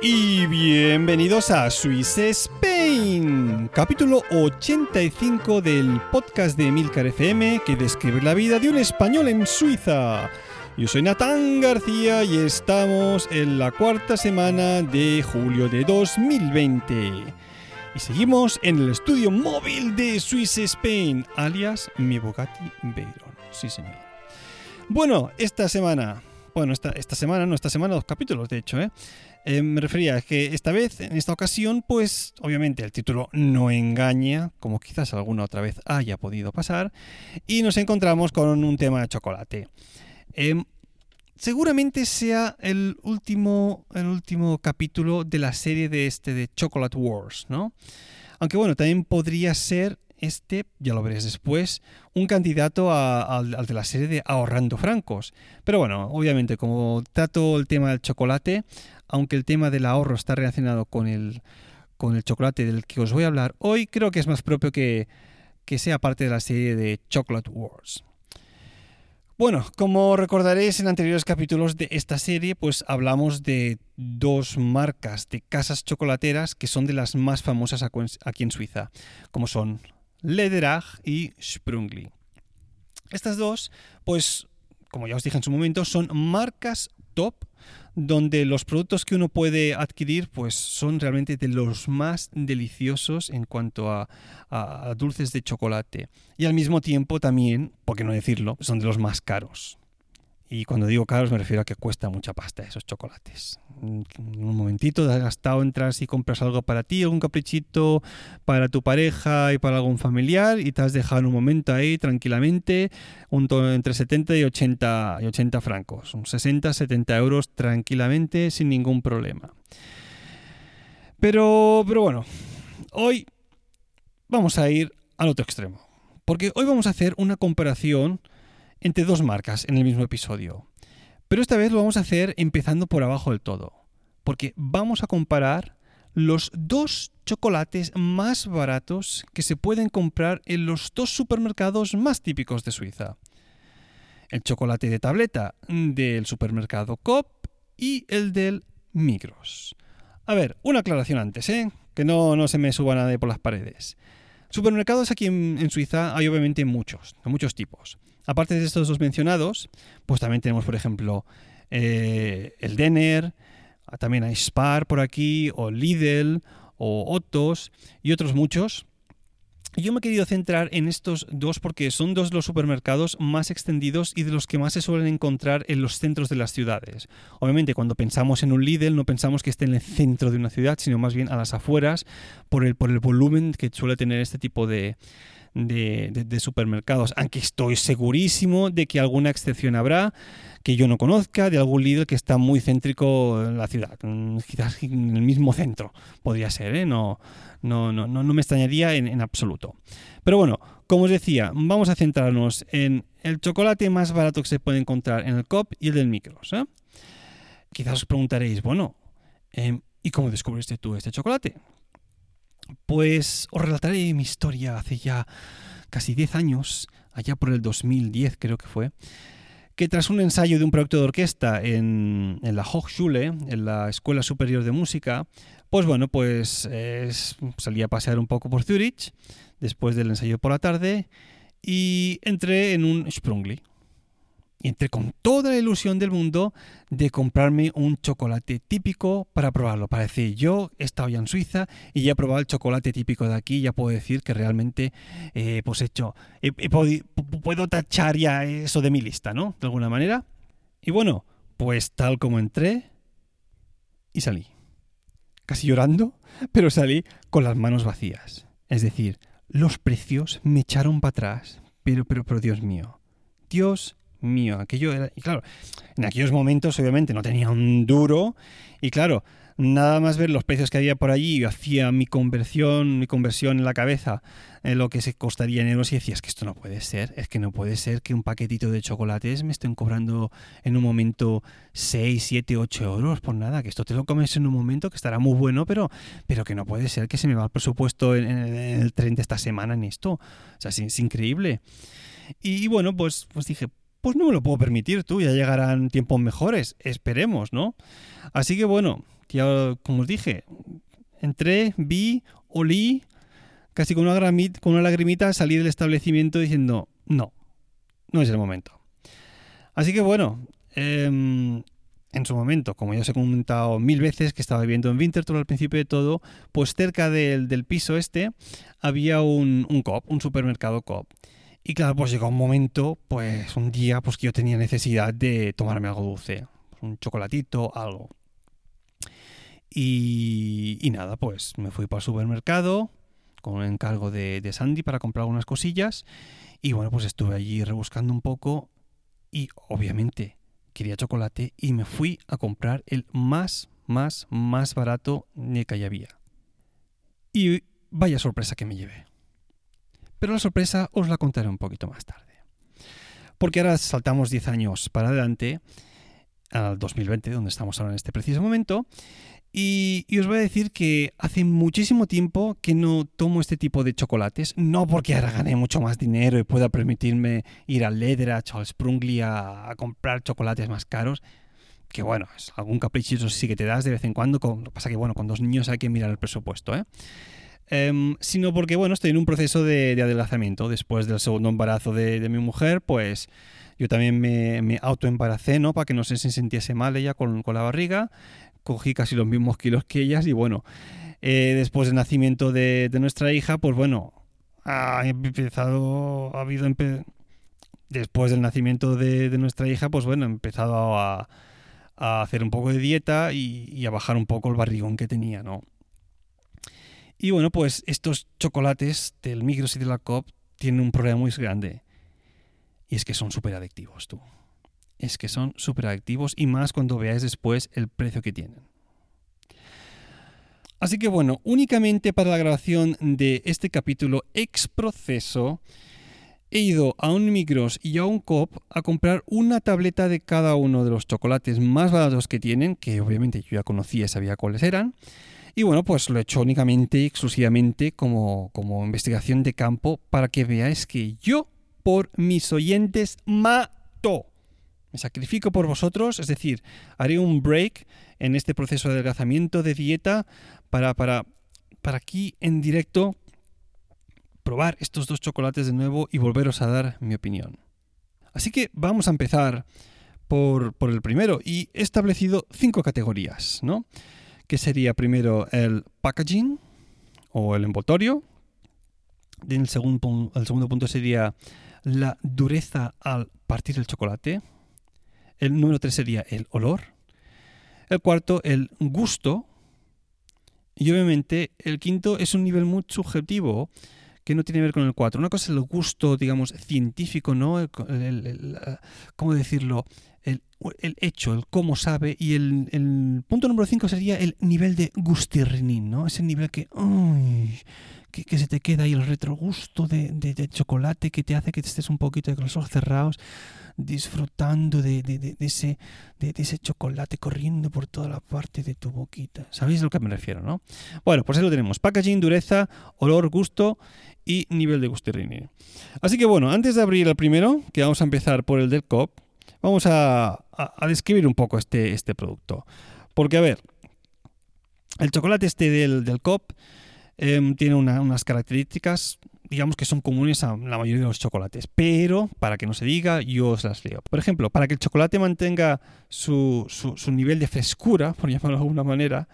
Y bienvenidos a Spain, capítulo 85 del podcast de Milcar FM que describe la vida de un español en Suiza. Yo soy Natán García y estamos en la cuarta semana de julio de 2020. Y seguimos en el estudio móvil de Swiss Spain, alias mi Bugatti Veyron. Sí, señor. Bueno, esta semana bueno, esta, esta semana, no, esta semana dos capítulos, de hecho, ¿eh? ¿Eh? me refería a que esta vez, en esta ocasión, pues obviamente el título no engaña, como quizás alguna otra vez haya podido pasar, y nos encontramos con un tema de chocolate. Em, seguramente sea el último, el último capítulo de la serie de este de Chocolate Wars, ¿no? Aunque bueno, también podría ser este, ya lo veréis después, un candidato al de la serie de Ahorrando Francos. Pero bueno, obviamente como trato el tema del chocolate, aunque el tema del ahorro está relacionado con el, con el chocolate del que os voy a hablar hoy, creo que es más propio que, que sea parte de la serie de Chocolate Wars. Bueno, como recordaréis en anteriores capítulos de esta serie, pues hablamos de dos marcas de casas chocolateras que son de las más famosas aquí en Suiza, como son Lederach y Sprungli. Estas dos, pues, como ya os dije en su momento, son marcas top donde los productos que uno puede adquirir pues son realmente de los más deliciosos en cuanto a, a, dulces de chocolate y al mismo tiempo también, por qué no decirlo, son de los más caros. Y cuando digo caros me refiero a que cuesta mucha pasta esos chocolates. En un momentito te has gastado, entras y compras algo para ti, algún caprichito para tu pareja y para algún familiar y te has dejado en un momento ahí tranquilamente entre 70 y 80, y 80 francos. 60, 70 euros tranquilamente sin ningún problema. Pero, pero bueno, hoy vamos a ir al otro extremo. Porque hoy vamos a hacer una comparación entre dos marcas en el mismo episodio. Pero esta vez lo vamos a hacer empezando por abajo del todo, porque vamos a comparar los dos chocolates más baratos que se pueden comprar en los dos supermercados más típicos de Suiza. El chocolate de tableta del supermercado Coop y el del Migros. A ver, una aclaración antes, ¿eh? Que no, se me suba nadie por las paredes. Supermercados aquí en, Suiza hay obviamente muchos, de muchos tipos. Aparte de estos dos mencionados, pues también tenemos, por ejemplo, eh, el Denner, también hay Spar por aquí, o Lidl, o Ottos, y otros muchos. Yo me he querido centrar en estos dos porque son dos de los supermercados más extendidos y de los que más se suelen encontrar en los centros de las ciudades. Obviamente, cuando pensamos en un Lidl, no pensamos que esté en el centro de una ciudad, sino más bien a las afueras, por el, por el volumen que suele tener este tipo de, de, supermercados, aunque estoy segurísimo de que alguna excepción habrá que yo no conozca, de algún líder que está muy céntrico en la ciudad, mm, quizás en el mismo centro, podría ser, ¿eh? no, no, no, no, me extrañaría en, absoluto. Pero bueno, como os decía, vamos a centrarnos en el chocolate más barato que se puede encontrar en el COP y el del Micros. ¿eh? Quizás os preguntaréis, bueno, em, ¿y cómo descubriste tú este chocolate? Pues os relataré mi historia hace ya casi 10 años, allá por el 2010 creo que fue. que tras un ensayo de un proyecto de orquesta en, la Hochschule, en la Escuela Superior de Música, pues bueno, pues salí a pasear un poco por Zurich después del ensayo por la tarde y entré en un Sprungli, y entré con toda la ilusión del mundo de comprarme un chocolate típico para probarlo. Para decir, yo he estado ya en Suiza y ya he probado el chocolate típico de aquí ya puedo decir que realmente eh, pues hecho, puedo tachar ya eso de mi lista, ¿no? De alguna manera. Y bueno, pues tal como entré y salí. Casi llorando, pero salí con las manos vacías. Es decir, los precios me echaron para atrás. Pero, pero, pero Dios mío. Dios mío. Aquello era, y claro, en aquellos momentos obviamente no tenía un duro y claro, nada más ver los precios que había por allí, hacía mi conversión, mi conversión en la cabeza, en lo que se costaría en euros y decía, es que esto no puede ser, es que no puede ser que un paquetito de chocolates me estén cobrando en un momento 6, 7, 8 euros por nada, que esto te lo comes en un momento que estará muy bueno, pero, pero que no puede ser que se me va el presupuesto en, el tren de esta semana en esto. O sea, es, increíble. Y, bueno, pues, pues dije, pues no me lo puedo permitir tú, ya llegarán tiempos mejores, esperemos, ¿no? Así que bueno, como os dije, entré, vi, olí, casi con una, con una lagrimita salí del establecimiento diciendo, no, no es el momento. Así que bueno, em, en su momento, como ya os he comentado mil veces que estaba viviendo en Winterthur al principio de todo, pues cerca del, piso este había un, un COP, un supermercado COP. Y claro, pues llegó un momento, pues un día, pues que yo tenía necesidad de tomarme algo dulce, un chocolatito, algo. Y, nada, pues me fui para el supermercado con un encargo de, de Sandy para comprar algunas cosillas. Y bueno, pues estuve allí rebuscando un poco y obviamente quería chocolate y me fui a comprar el más, más, más barato que había. Y vaya sorpresa que me llevé. Pero la sorpresa os la contaré un poquito más tarde. Porque ahora saltamos 10 años para adelante, al 2020, donde estamos ahora en este preciso momento, y, os voy a decir que hace muchísimo tiempo que no tomo este tipo de chocolates, no porque ahora gane mucho más dinero y pueda permitirme ir al Lederach o al Sprungli a, comprar chocolates más caros, que bueno, es algún caprichito sí que te das de vez en cuando, lo que pasa que bueno, con dos niños hay que mirar el presupuesto, ¿eh? Em, sino porque, bueno, estoy en un proceso de, adelgazamiento. Después del segundo embarazo de, mi mujer, pues yo también me, me autoembaracé, ¿no? Para que no se sintiese mal ella con, la barriga. Cogí casi los mismos kilos que ellas y, bueno, eh, después del nacimiento de, nuestra hija, pues bueno, ha empezado, ha habido... después del nacimiento de, nuestra hija, pues bueno, he empezado a, hacer un poco de dieta y, y a bajar un poco el barrigón que tenía, ¿no? Y bueno, pues estos chocolates del Migros y de la COP tienen un problema muy grande. Y es que son súper adictivos, tú. Es que son súper adictivos y más cuando veáis después el precio que tienen. Así que bueno, únicamente para la grabación de este capítulo ex proceso, he ido a un Migros y a un COP a comprar una tableta de cada uno de los chocolates más baratos que tienen, que obviamente yo ya conocía y sabía cuáles eran. Y bueno, pues lo he hecho únicamente exclusivamente como, como investigación de campo para que veáis que yo, por mis oyentes, mato. Me sacrifico por vosotros, es decir, haré un break en este proceso de adelgazamiento de dieta para, para, para aquí en directo probar estos dos chocolates de nuevo y volveros a dar mi opinión. Así que vamos a empezar por, por el primero y he establecido cinco categorías, ¿no? Que sería primero el packaging o el envoltorio. El segundo, el segundo punto sería la dureza al partir el chocolate. El número tres sería el olor. El cuarto, el gusto. Y obviamente el quinto es un nivel muy subjetivo que no tiene que ver con el cuatro. Una cosa es el gusto, digamos, científico, ¿no? ¿Cómo decirlo? El, hecho, el cómo sabe, y el, punto número 5 sería el nivel de gustirrinín, ¿no? Ese nivel que, que, se te queda ahí el retrogusto de, de, chocolate que te hace que estés un poquito con los ojos cerrados disfrutando de, de, ese, de, ese chocolate corriendo por toda la parte de tu boquita. ¿Sabéis a lo que me refiero, no? Bueno, pues ahí lo tenemos. Packaging, dureza, olor, gusto y nivel de gustirrinín. Así que bueno, antes de abrir el primero, que vamos a empezar por el del COP, vamos a, describir un poco este, este producto. Porque, a ver, el chocolate este del, del COP em, tiene unas características, digamos que son comunes a la mayoría de los chocolates, pero para que no se diga, yo os las leo. Por ejemplo, para que el chocolate mantenga su, su, nivel de frescura, por llamarlo de alguna manera,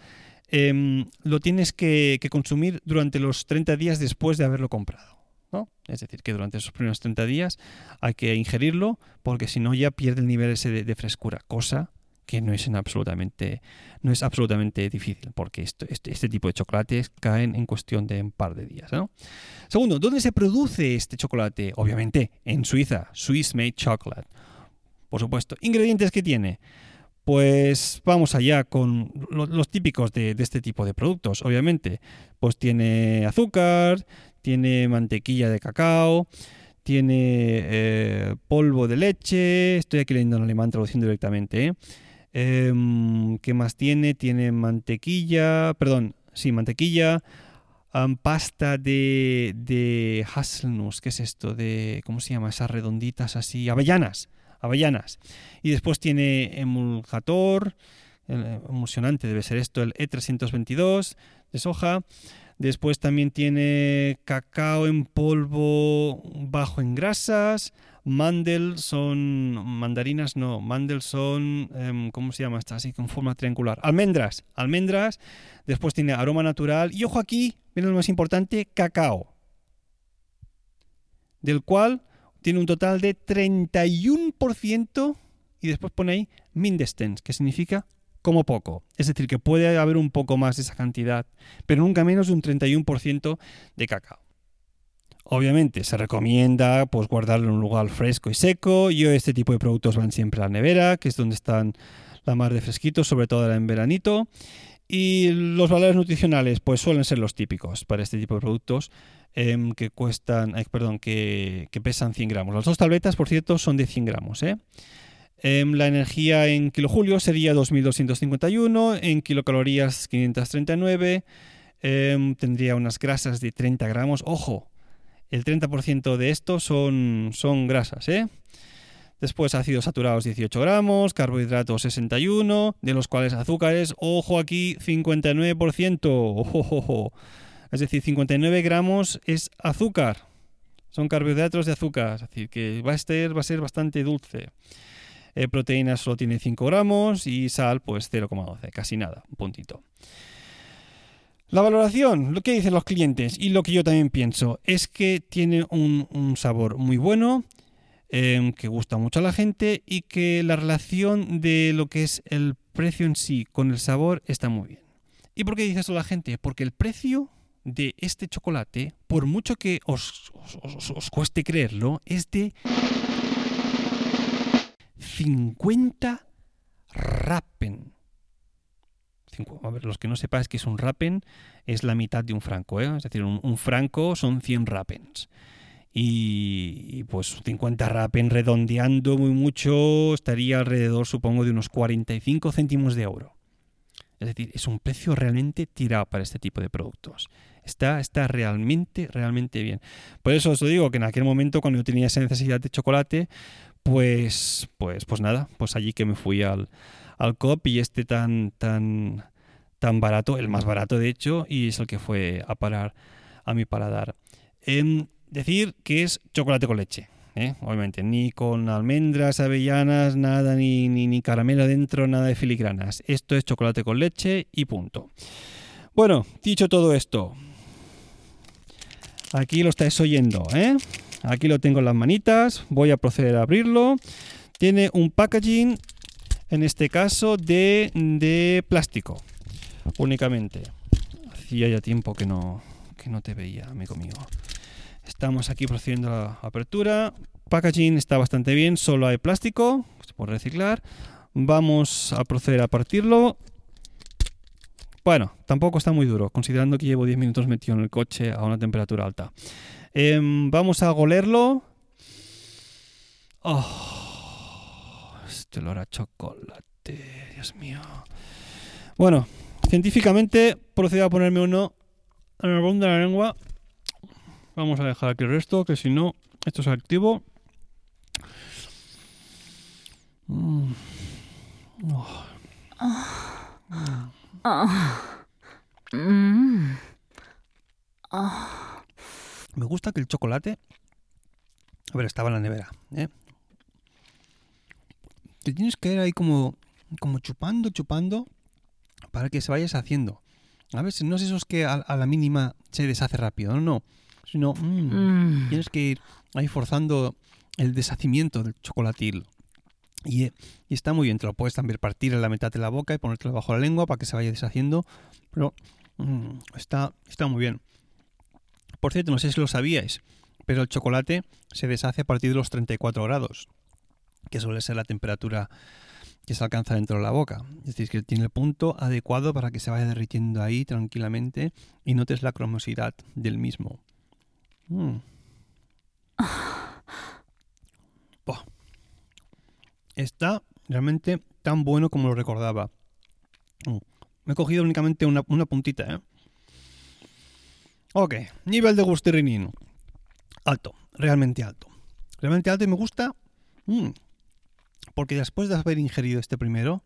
em, lo tienes que consumir durante los 30 días después de haberlo comprado. Es decir, que durante esos primeros 30 días hay que ingerirlo porque si no ya pierde el nivel ese de, frescura, cosa que no es, absolutamente, no es absolutamente difícil porque esto, este, este, tipo de chocolates caen en cuestión de un par de días. Segundo, ¿dónde se produce este chocolate? Obviamente en Suiza, Swiss Made Chocolate. Por supuesto, ingredientes que tiene. Pues vamos allá con los, típicos de, este tipo de productos, obviamente. Pues tiene azúcar, tiene mantequilla de cacao, tiene eh, polvo de leche, estoy aquí leyendo en alemán traduciendo directamente. ¿eh? Em, ¿Qué más tiene? Tiene mantequilla, perdón, sí, mantequilla, pasta de, de haselnuss, ¿qué es esto? De, ¿Cómo se llama? Esas redonditas así, avellanas, avellanas. Y después tiene emulgator, emulsionante debe ser esto, el E322 de soja. Después también tiene cacao en polvo bajo en grasas. Mandel son mandarinas, no, mandel son, em, ¿cómo se llama? Está así con forma triangular. Almendras, almendras. Después tiene aroma natural. Y ojo aquí, viene lo más importante, cacao. Del cual tiene un total de 31% y después pone ahí Mindestens, que significa como poco. Es decir, que puede haber un poco más de esa cantidad, pero nunca menos de un 31% de cacao. Obviamente se recomienda pues, guardarlo en un lugar fresco y seco. Yo este tipo de productos van siempre a la nevera, que es donde están la más de fresquitos, sobre todo en veranito. Y los valores nutricionales pues suelen ser los típicos para este tipo de productos em, que cuestan, perdón, que, que, pesan 100 gramos. Las dos tabletas, por cierto, son de 100 gramos. ¿eh? Em, la energía en kilojulio sería 2251, en kilocalorías 539, em, tendría unas grasas de 30 gramos. Ojo, el 30% de esto son, son grasas, ¿eh? Después ácidos saturados 18 gramos, carbohidratos 61, de los cuales azúcares, ojo aquí, 59%. Ojo, Es decir, 59 gramos es azúcar. Son carbohidratos de azúcar, es decir, que va a ser, va a ser bastante dulce. Eh, proteínas solo tiene 5 gramos y sal pues 0,12, casi nada, un puntito. La valoración, lo que dicen los clientes y lo que yo también pienso, es que tiene un, sabor muy bueno, em, que gusta mucho a la gente y que la relación de lo que es el precio en sí con el sabor está muy bien. ¿Y por qué dice eso la gente? Porque el precio de este chocolate, por mucho que os, os cueste creerlo, es de 50 rapen. A ver, los que no sepáis que es un rapen, es la mitad de un franco, ¿eh? es decir, un, franco son 100 rapens. Y, pues 50 rapen redondeando muy mucho estaría alrededor, supongo, de unos 45 céntimos de euro. Es decir, es un precio realmente tirado para este tipo de productos. Está, está realmente, realmente bien. Por eso os lo digo que en aquel momento, cuando yo tenía esa necesidad de chocolate, pues, pues, pues nada, pues allí que me fui al, al COP y este tan, tan, tan barato, el más barato de hecho, y es el que fue a parar a mi paladar. Em, decir que es chocolate con leche. ¿eh? Obviamente, ni con almendras, avellanas, nada, ni, ni, ni, caramelo dentro, nada de filigranas. Esto es chocolate con leche y punto. Bueno, dicho todo esto, aquí lo estáis oyendo, ¿eh? Aquí lo tengo en las manitas. Voy a proceder a abrirlo. Tiene un packaging, en este caso, de, plástico. Únicamente. Hacía ya tiempo que no, que no te veía, amigo mío. Estamos aquí procediendo a la apertura. Packaging está bastante bien, solo hay plástico, se puede reciclar. Vamos a proceder a partirlo. Bueno, tampoco está muy duro, considerando que llevo 10 minutos metido en el coche a una temperatura alta. Em, vamos a golerlo. Oh, este olor a chocolate, Dios mío. Bueno, científicamente procedo a ponerme uno en el de la lengua. Vamos a dejar aquí el resto, que si no, esto es activo. Oh. Mm. Me gusta que el chocolate. A ver, estaba en la nevera. ¿eh? Te tienes que ir ahí como, como chupando, chupando para que se vayas haciendo. A veces no es esos que a, a la mínima se deshace rápido, no, no. Sino mm, Mm. tienes que ir ahí forzando el deshacimiento del chocolatil. Y, eh, y está muy bien, te lo puedes también partir en la mitad de la boca y ponértelo bajo la lengua para que se vaya deshaciendo. Pero mm, está, está muy bien. Por cierto, no sé si lo sabíais, pero el chocolate se deshace a partir de los 34 grados, que suele ser la temperatura que se alcanza dentro de la boca. Es decir, que tiene el punto adecuado para que se vaya derritiendo ahí tranquilamente y notes la cromosidad del mismo. Mm. Está realmente tan bueno como lo recordaba. Mm. Me he cogido únicamente una, una puntita, ¿eh? Ok, nivel de gustirrinín. Alto, realmente alto. Realmente alto y me gusta mm, porque después de haber ingerido este primero,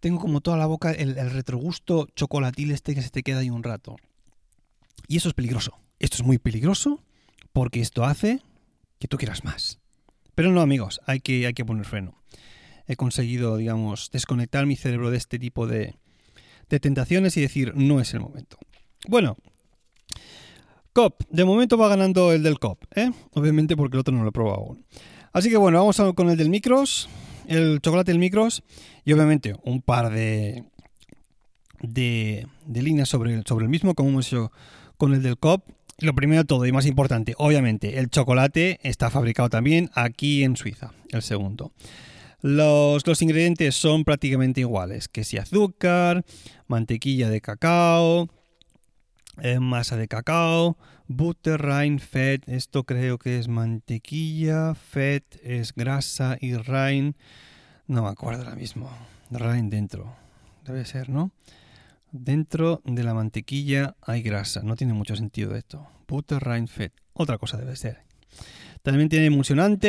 tengo como toda la boca el, el retrogusto chocolatil este que se te queda ahí un rato. Y eso es peligroso. Esto es muy peligroso porque esto hace que tú quieras más. Pero no, amigos, hay que, hay que poner freno. He conseguido, digamos, desconectar mi cerebro de este tipo de, de tentaciones y decir, no es el momento. Bueno, COP. De momento va ganando el del COP, ¿eh? Obviamente porque el otro no lo he probado aún. Así que bueno, vamos con el del Micros, el chocolate del Micros y obviamente un par de, de, de líneas sobre el, sobre el mismo, como hemos hecho con el del COP. Lo primero de todo y más importante, obviamente, el chocolate está fabricado también aquí en Suiza, el segundo. Los, los ingredientes son prácticamente iguales, que si azúcar, mantequilla de cacao, eh, masa de cacao, butter, rain, fat, esto creo que es mantequilla, fat es grasa y rain, no me acuerdo ahora mismo, rain dentro, debe ser, ¿no? Dentro de la mantequilla hay grasa, no tiene mucho sentido esto. Butter, rain, fat, otra cosa debe ser. También tiene emulsionante,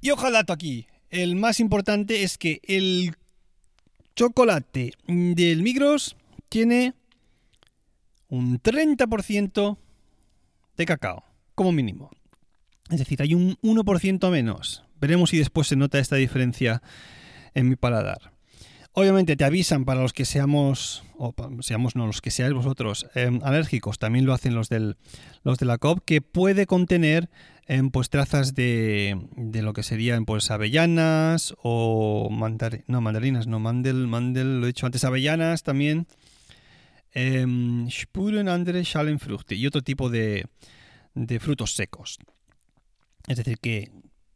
y dato aquí, el más importante es que el chocolate del Migros tiene un 30% de cacao, como mínimo. Es decir, hay un 1% menos. Veremos si después se nota esta diferencia en mi paladar. Obviamente te avisan para los que seamos, o seamos no, los que seáis vosotros eh, alérgicos, también lo hacen los, del, los de la COP, que puede contener eh, pues trazas de, de lo que serían pues avellanas o mandar, no, mandarinas, no, mandel, mandel, lo he dicho antes, avellanas también, eh, Spuren andere Schalenfrüchte y otro tipo de, de frutos secos. Es decir, que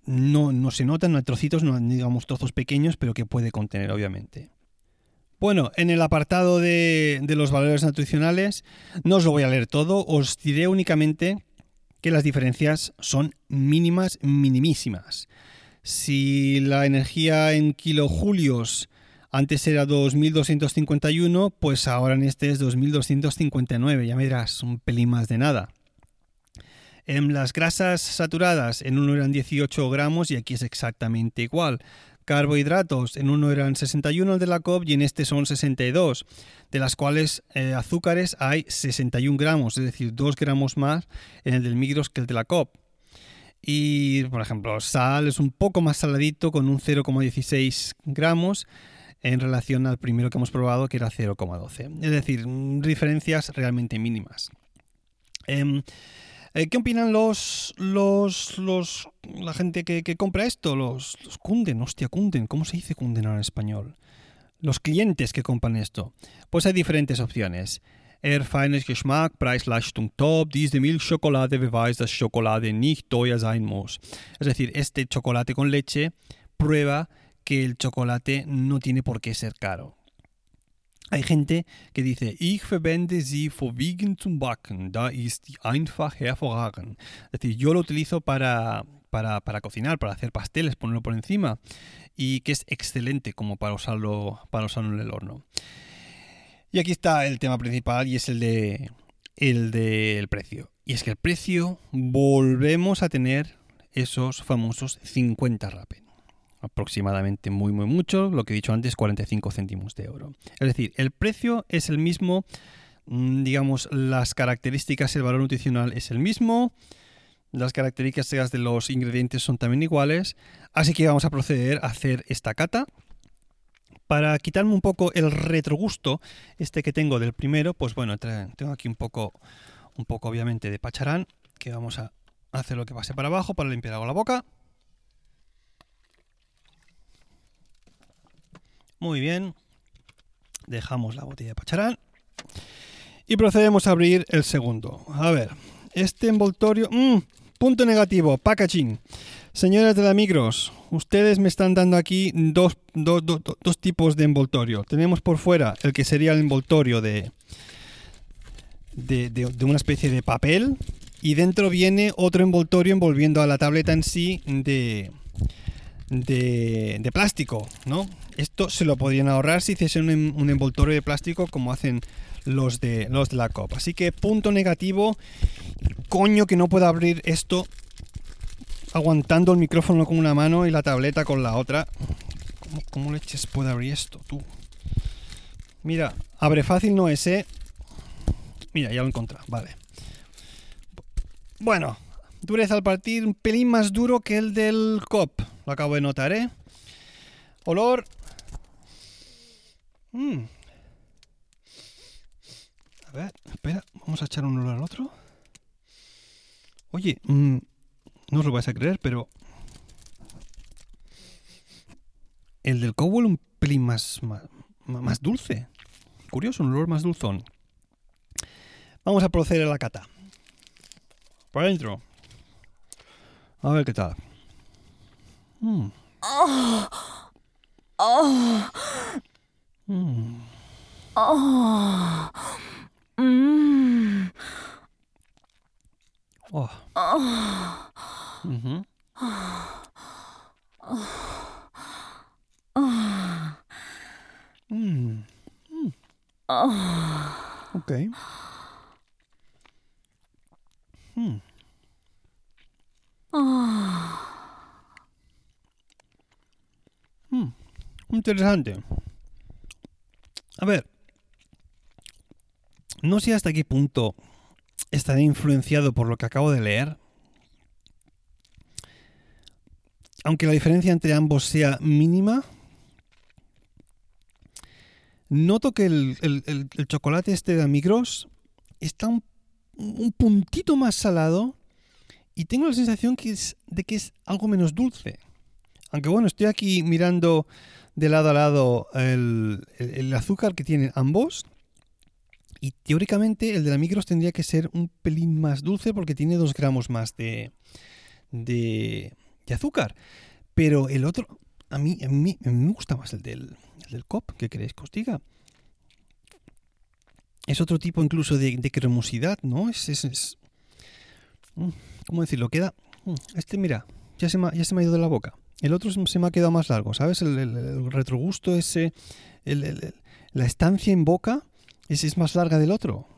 no, no se notan, no hay trocitos, no digamos trozos pequeños, pero que puede contener, obviamente. Bueno, en el apartado de, de los valores nutricionales, no os lo voy a leer todo, os diré únicamente que las diferencias son mínimas, minimísimas. Si la energía en kilojulios antes era 2251, pues ahora en este es 2259, ya me dirás, un pelín más de nada. En las grasas saturadas en uno eran 18 gramos y aquí es exactamente igual. Carbohidratos en uno eran 61 de la COP y en este son 62, de las cuales eh, azúcares hay 61 gramos, es decir, 2 gramos más en el del Migros que el de la COP. Y, por ejemplo, sal es un poco más saladito con un 0,16 gramos en relación al primero que hemos probado que era 0,12. Es decir, diferencias realmente mínimas. Em, eh, ¿Qué opinan los, los, los la gente que, compra esto? Los, los kunden, hostia, kunden, ¿cómo se dice ahora en español? Los clientes que compran esto. Pues hay diferentes opciones. Er feines Geschmack, Preis-Leistung top, diese Milchschokolade beweist, dass Schokolade nicht teuer sein muss. Es decir, este chocolate con leche prueba que el chocolate no tiene por qué ser caro. Hay gente que dice, ich verwende sie vorwiegend zum Backen, da ist die einfach hervorragend. Es decir, yo lo utilizo para, para, para, cocinar, para hacer pasteles, ponerlo por encima, y que es excelente como para usarlo, para usarlo en el horno. Y aquí está el tema principal y es el de el del precio. Y es que el precio volvemos a tener esos famosos 50 rapen aproximadamente muy muy mucho, lo que he dicho antes, 45 céntimos de euro. Es decir, el precio es el mismo, mm, digamos, las características, el valor nutricional es el mismo, las características de los ingredientes son también iguales, así que vamos a proceder a hacer esta cata. Para quitarme un poco el retrogusto, este que tengo del primero, pues bueno, tengo aquí un poco, un poco obviamente de pacharán, que vamos a hacer lo que pase para abajo para limpiar algo la boca. Muy bien. Dejamos la botella de pacharán. Y procedemos a abrir el segundo. A ver, este envoltorio... Mmm, punto negativo, packaging. Señores de la Migros, ustedes me están dando aquí dos, dos, dos, tipos de envoltorio. Tenemos por fuera el que sería el envoltorio de, de, de, una especie de papel y dentro viene otro envoltorio envolviendo a la tableta en sí de, de, plástico, ¿no? Esto se lo podrían ahorrar si hiciesen un, envoltorio de plástico como hacen los de, los de la copa. Así que punto negativo, coño que no puedo abrir esto aguantando el micrófono con una mano y la tableta con la otra. ¿Cómo, leches puede abrir esto, tú? Mira, abre fácil no es, ¿eh? Mira, ya lo he encontrado, vale. Bueno, dureza al partir un pelín más duro que el del COP. Lo acabo de notar, ¿eh? Olor Mm. A ver, espera, vamos a echar uno al otro. Oye, mm, no os lo vais a creer, pero el del Cowell un pelín más, más, más, dulce. Curioso, un olor más dulzón. Vamos a proceder a la cata. Por adentro. A ver qué tal. Mm. Oh. Oh. Mm. Oh. Mm. Oh. Oh. Mm-hmm. Oh. Oh. Mm. Mm. Oh. Okay. Hmm. Oh. Hmm. Interesante. A ver, no sé hasta qué punto estaré influenciado por lo que acabo de leer. Aunque la diferencia entre ambos sea mínima, noto que el, chocolate este de Amigros está un, puntito más salado y tengo la sensación que es, de que es algo menos dulce. Aunque bueno, estoy aquí mirando de lado a lado el, azúcar que tienen ambos. Y teóricamente el de la micros tendría que ser un pelín más dulce porque tiene 2 gramos más de, de, azúcar. Pero el otro, a mí, a mí, me gusta más el del, el del COP, que queréis que os diga. es otro tipo incluso de, cremosidad, ¿no? Es, es, mm, ¿Cómo decirlo? Queda... Mm, este, mira, ya se, me, ya se me ha ido de la boca. El otro se me ha quedado más largo, ¿sabes? El, retrogusto, ese... la estancia en boca ese es más larga del otro.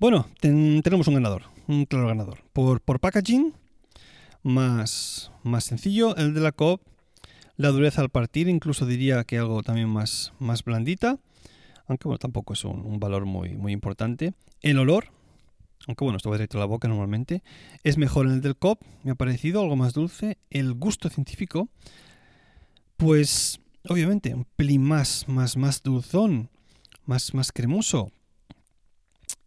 Bueno, tenemos un ganador, un claro ganador. Por, por packaging, más, más sencillo, el de la COP, la dureza al partir, incluso diría que algo también más, más blandita, aunque bueno, tampoco es un, valor muy, muy importante. El olor, aunque bueno, esto va directo a la boca normalmente, es mejor en el del COP, me ha parecido algo más dulce. El gusto científico, pues obviamente un pelín más, más, más dulzón, más, más cremoso.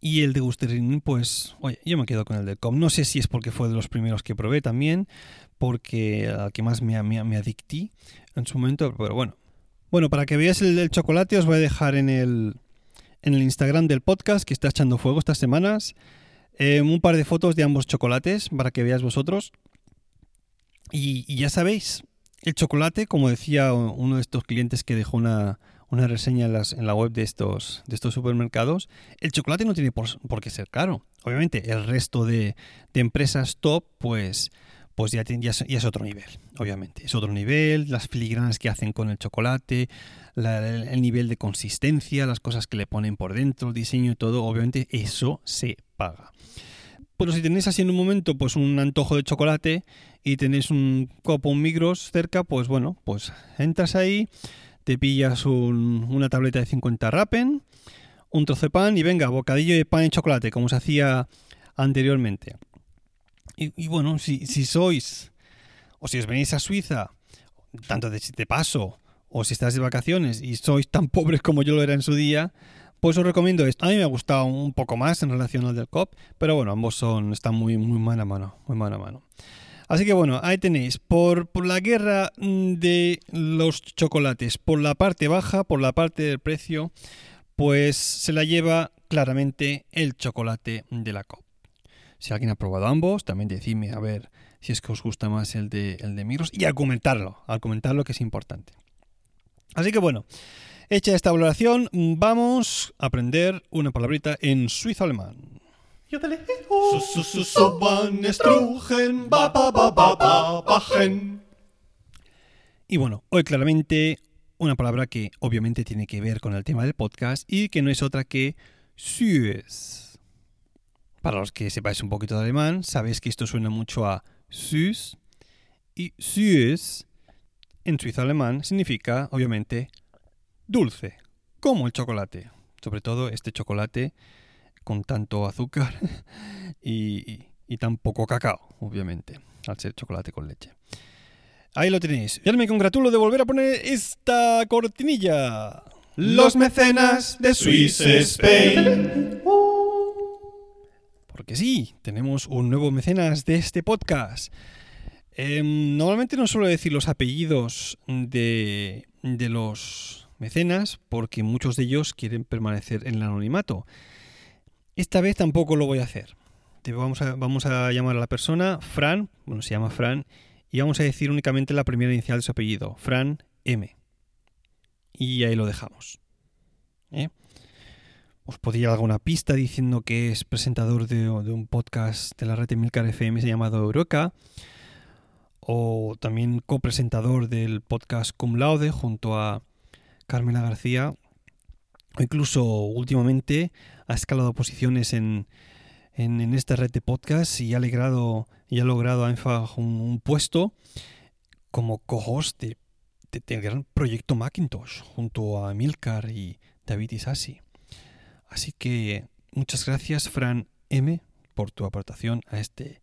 Y el de Gusterin, pues, oye, yo me quedo con el de Com. No sé si es porque fue de los primeros que probé también, porque al que más me, me, me adictí en su momento, pero bueno. Bueno, para que veáis el del chocolate, os voy a dejar en el, en el Instagram del podcast que está echando fuego estas semanas eh, un par de fotos de ambos chocolates para que veáis vosotros. Y, ya sabéis, el chocolate, como decía uno de estos clientes que dejó una, una reseña en, la web de estos, de estos supermercados, el chocolate no tiene por, qué ser caro. Obviamente, el resto de, empresas top, pues, pues ya, ya, es, otro nivel, obviamente. Es otro nivel, las filigranas que hacen con el chocolate, el, nivel de consistencia, las cosas que le ponen por dentro, el diseño y todo, obviamente eso se paga. Pero si tenéis así en un momento pues un antojo de chocolate y tenéis un copo, un micros cerca, pues bueno, pues entras ahí, te pillas una tableta de 50 rapen, un trozo de pan y venga, bocadillo de pan y chocolate, como se hacía anteriormente. Y, bueno, si, sois, o si os venís a Suiza, tanto de, de paso, o si estás de vacaciones y sois tan pobres como yo lo era en su día, pues os recomiendo esto. A mí me ha gustado un poco más en relación al del COP, pero bueno, ambos son, están muy, muy mano a mano, muy mano a mano. Así que bueno, ahí tenéis, por, la guerra mm, de los chocolates, por la parte baja, por la parte del precio, pues se la lleva claramente el chocolate de la COP. Si alguien ha probado ambos, también decidme a ver si es que os gusta más el de, el de Migros y al comentarlo que es importante. Así que bueno, hecha esta valoración, vamos a aprender una palabrita en suizo alemán. Y bueno, hoy claramente una palabra que obviamente tiene que ver con el tema del podcast y que no es otra que süß. Para los que sepáis un poquito de alemán, sabéis que esto suena mucho a süß y süß en suizo alemán significa obviamente dulce, como el chocolate. Sobre todo este chocolate con tanto azúcar y, tan poco cacao, obviamente, al ser chocolate con leche. Ahí lo tenéis. Ya me congratulo de volver a poner esta cortinilla. Los mecenas de Swiss Spain. Porque sí, tenemos un nuevo mecenas de este podcast. Em, normalmente no suelo decir los apellidos de, de los mecenas porque muchos de ellos quieren permanecer en el anonimato. Esta vez tampoco lo voy a hacer. vamos, a, llamar a la persona Fran, bueno, se llama Fran, y vamos a decir únicamente la primera inicial de su apellido, Fran M. Y ahí lo dejamos. ¿Eh? Os podría dar alguna pista diciendo que es presentador de, un podcast de la red de Milcar FM llamado Eureka, o también copresentador del podcast Cum Laude junto a Carmela García, o incluso últimamente ha escalado posiciones en, en, esta red de podcast y ha, logrado, ha logrado un, un puesto como co-host de, del gran proyecto Macintosh junto a Milcar y David Isasi. Así que muchas gracias Fran M por tu aportación a este,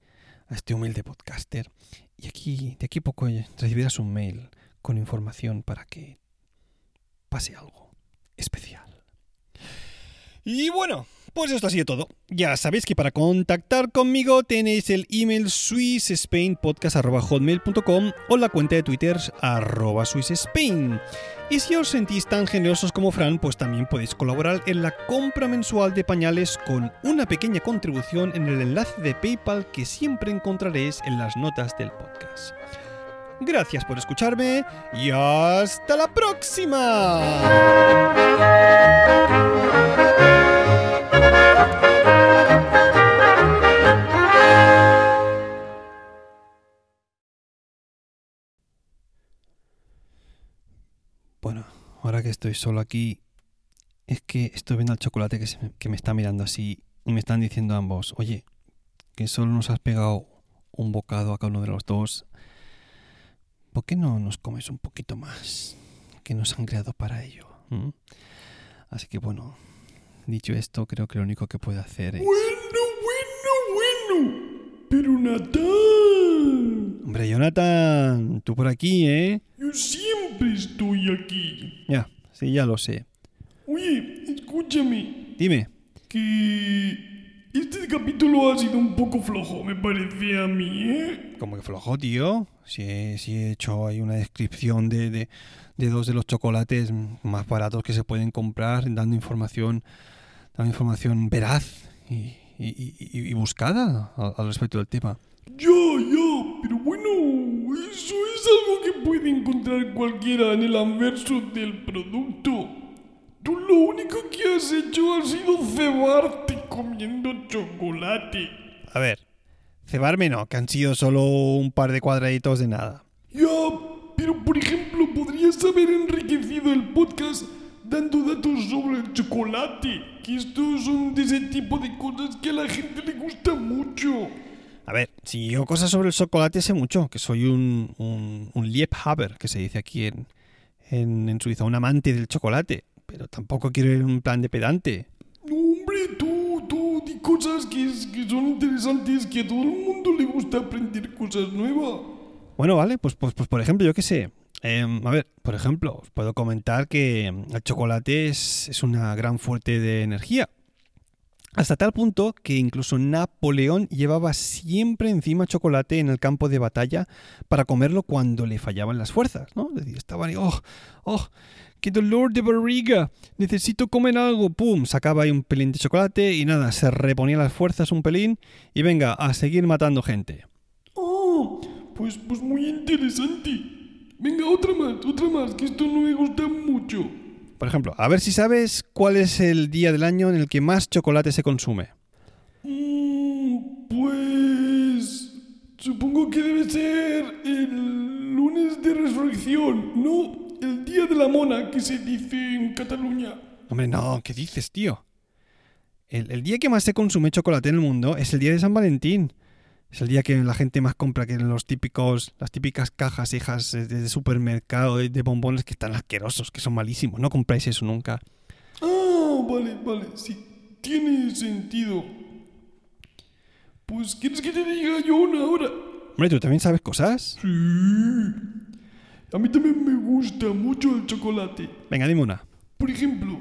a este humilde podcaster. Y aquí, de aquí a poco recibirás un mail con información para que pase algo especial. Y bueno, pues esto ha sido todo. Ya sabéis que para contactar conmigo tenéis el email swissspainpodcast.hotmail.com o la cuenta de Twitter arroba swissspain. Y si os sentís tan generosos como Fran, pues también podéis colaborar en la compra mensual de pañales con una pequeña contribución en el enlace de PayPal que siempre encontraréis en las notas del podcast. Gracias por escucharme y hasta la próxima. Bueno, ahora que estoy solo aquí, es que estoy viendo al chocolate que, que me está mirando así y me están diciendo ambos, oye, que solo nos has pegado un bocado a cada uno de los dos. ¿Por qué no nos comes un poquito más? Que nos han creado para ello. Así que bueno, dicho esto, creo que lo único que puedo hacer es... Bueno, bueno, bueno. Pero Natán. Hombre, Jonathan, tú por aquí, ¿eh? Yo siempre estoy aquí. Ya, sí, ya lo sé. Oye, escúchame. Dime. Que capítulo ha sido un poco flojo, me parece a mí, ¿eh? ¿Cómo que flojo, tío? Si he, he hecho ahí una descripción de, de, de, dos de los chocolates más baratos que se pueden comprar, dando información, dando información veraz y, y, y, y buscada al, al respecto del tema. Ya, ya, pero bueno, eso es algo que puede encontrar cualquiera en el anverso del producto. Tú lo único que has hecho ha sido cebarte comiendo chocolate. A ver, cebarme no, que han sido solo un par de cuadraditos de nada. Ya, pero por ejemplo, podrías haber enriquecido el podcast dando datos sobre el chocolate, que estos son de ese tipo de cosas que a la gente le gusta mucho. A ver, si yo cosas sobre el chocolate sé mucho, que soy un, un, un Liebhaber, que se dice aquí en, en, en Suiza, un amante del chocolate pero tampoco quiero ir en un plan de pedante. No, hombre, tú, cosas que, son interesantes, que a todo el mundo le gusta aprender cosas nuevas. Bueno, vale, pues, pues, pues por ejemplo, yo qué sé. Eh, a ver, por ejemplo, os puedo comentar que el chocolate es, es una gran fuente de energía. Hasta tal punto que incluso Napoleón llevaba siempre encima chocolate en el campo de batalla para comerlo cuando le fallaban las fuerzas, ¿no? Es decir, estaban ahí, oh, oh, ¡Qué dolor de barriga! Necesito comer algo. ¡Pum! Sacaba ahí un pelín de chocolate y nada, se reponía las fuerzas un pelín y venga, a seguir matando gente. ¡Oh! Pues, pues muy interesante. Venga, otra más, otra más, que esto no me gusta mucho. Por ejemplo, a ver si sabes cuál es el día del año en el que más chocolate se consume. Mm, pues... Supongo que debe ser el lunes de resurrección, ¿no? el día de la mona que se dice en Cataluña. Hombre, no, ¿qué dices, tío? El, el, día que más se consume chocolate en el mundo es el día de San Valentín. Es el día que la gente más compra que los típicos, las típicas cajas hijas de, de supermercado de, de, bombones que están asquerosos, que son malísimos. No compráis eso nunca. Ah, vale, vale, sí, tiene sentido. Pues, ¿quieres que te diga yo una hora? Hombre, ¿tú también sabes cosas? Sí. A mí también me gusta mucho el chocolate. Venga, dime una. Por ejemplo,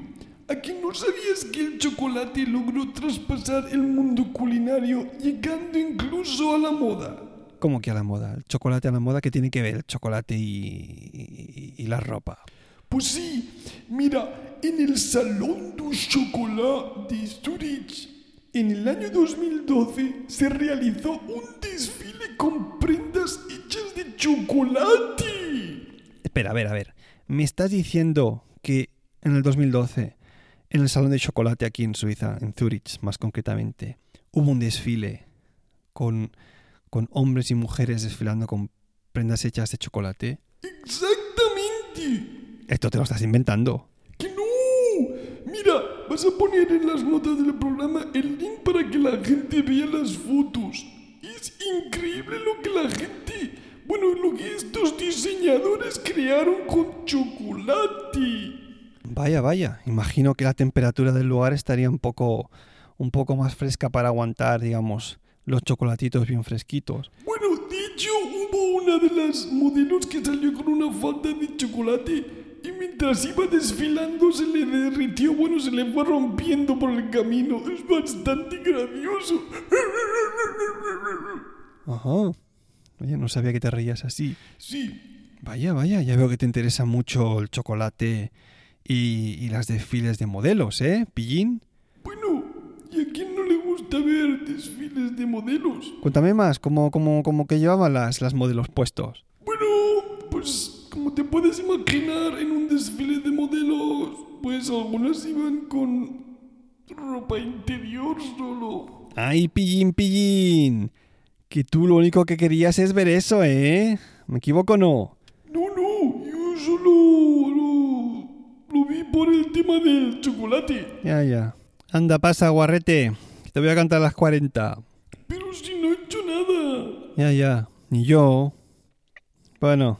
¿a qué no sabías que el chocolate logró traspasar el mundo culinario llegando incluso a la moda? ¿Cómo que a la moda? ¿El chocolate a la moda? ¿Qué tiene que ver el chocolate y, y, y la ropa? Pues sí, mira, en el Salón du Chocolat de Zurich, en el año 2012 se realizó un desfile con prendas hechas de chocolate. Espera, a ver, a ver. ¿Me estás diciendo que en el 2012, en el Salón de Chocolate aquí en Suiza, en Zurich más concretamente, hubo un desfile con, con hombres y mujeres desfilando con prendas hechas de chocolate? Exactamente. Esto te lo estás inventando. ¡Que no! Mira, vas a poner en las notas del programa el link para que la gente vea las fotos. Es increíble lo que la gente bueno, lo que estos diseñadores crearon con chocolate. Vaya, vaya. Imagino que la temperatura del lugar estaría un poco, un poco más fresca para aguantar, digamos, los chocolatitos bien fresquitos. Bueno, de hecho, hubo una de las modelos que salió con una falda de chocolate y mientras iba desfilando se le derritió, bueno, se le fue rompiendo por el camino. Es bastante gracioso. Ajá. Oye, no sabía que te reías así. Sí. Vaya, vaya, ya veo que te interesa mucho el chocolate y, y las desfiles de modelos, ¿eh, Pillín? Bueno, ¿y a quién no le gusta ver desfiles de modelos? Cuéntame más, ¿cómo, cómo, cómo que llevaban las, las modelos puestos? Bueno, pues como te puedes imaginar, en un desfile de modelos, pues algunas iban con ropa interior solo. Ay, pillín, pillín. Que tú lo único que querías es ver eso, ¿eh? ¿Me equivoco o no yo solo lo, lo vi por el tema del chocolate. Ya, ya. Anda, pasa, guarrete. que Te voy a cantar las 40. Pero si no he hecho nada. Ya, ya. Ni yo. Bueno.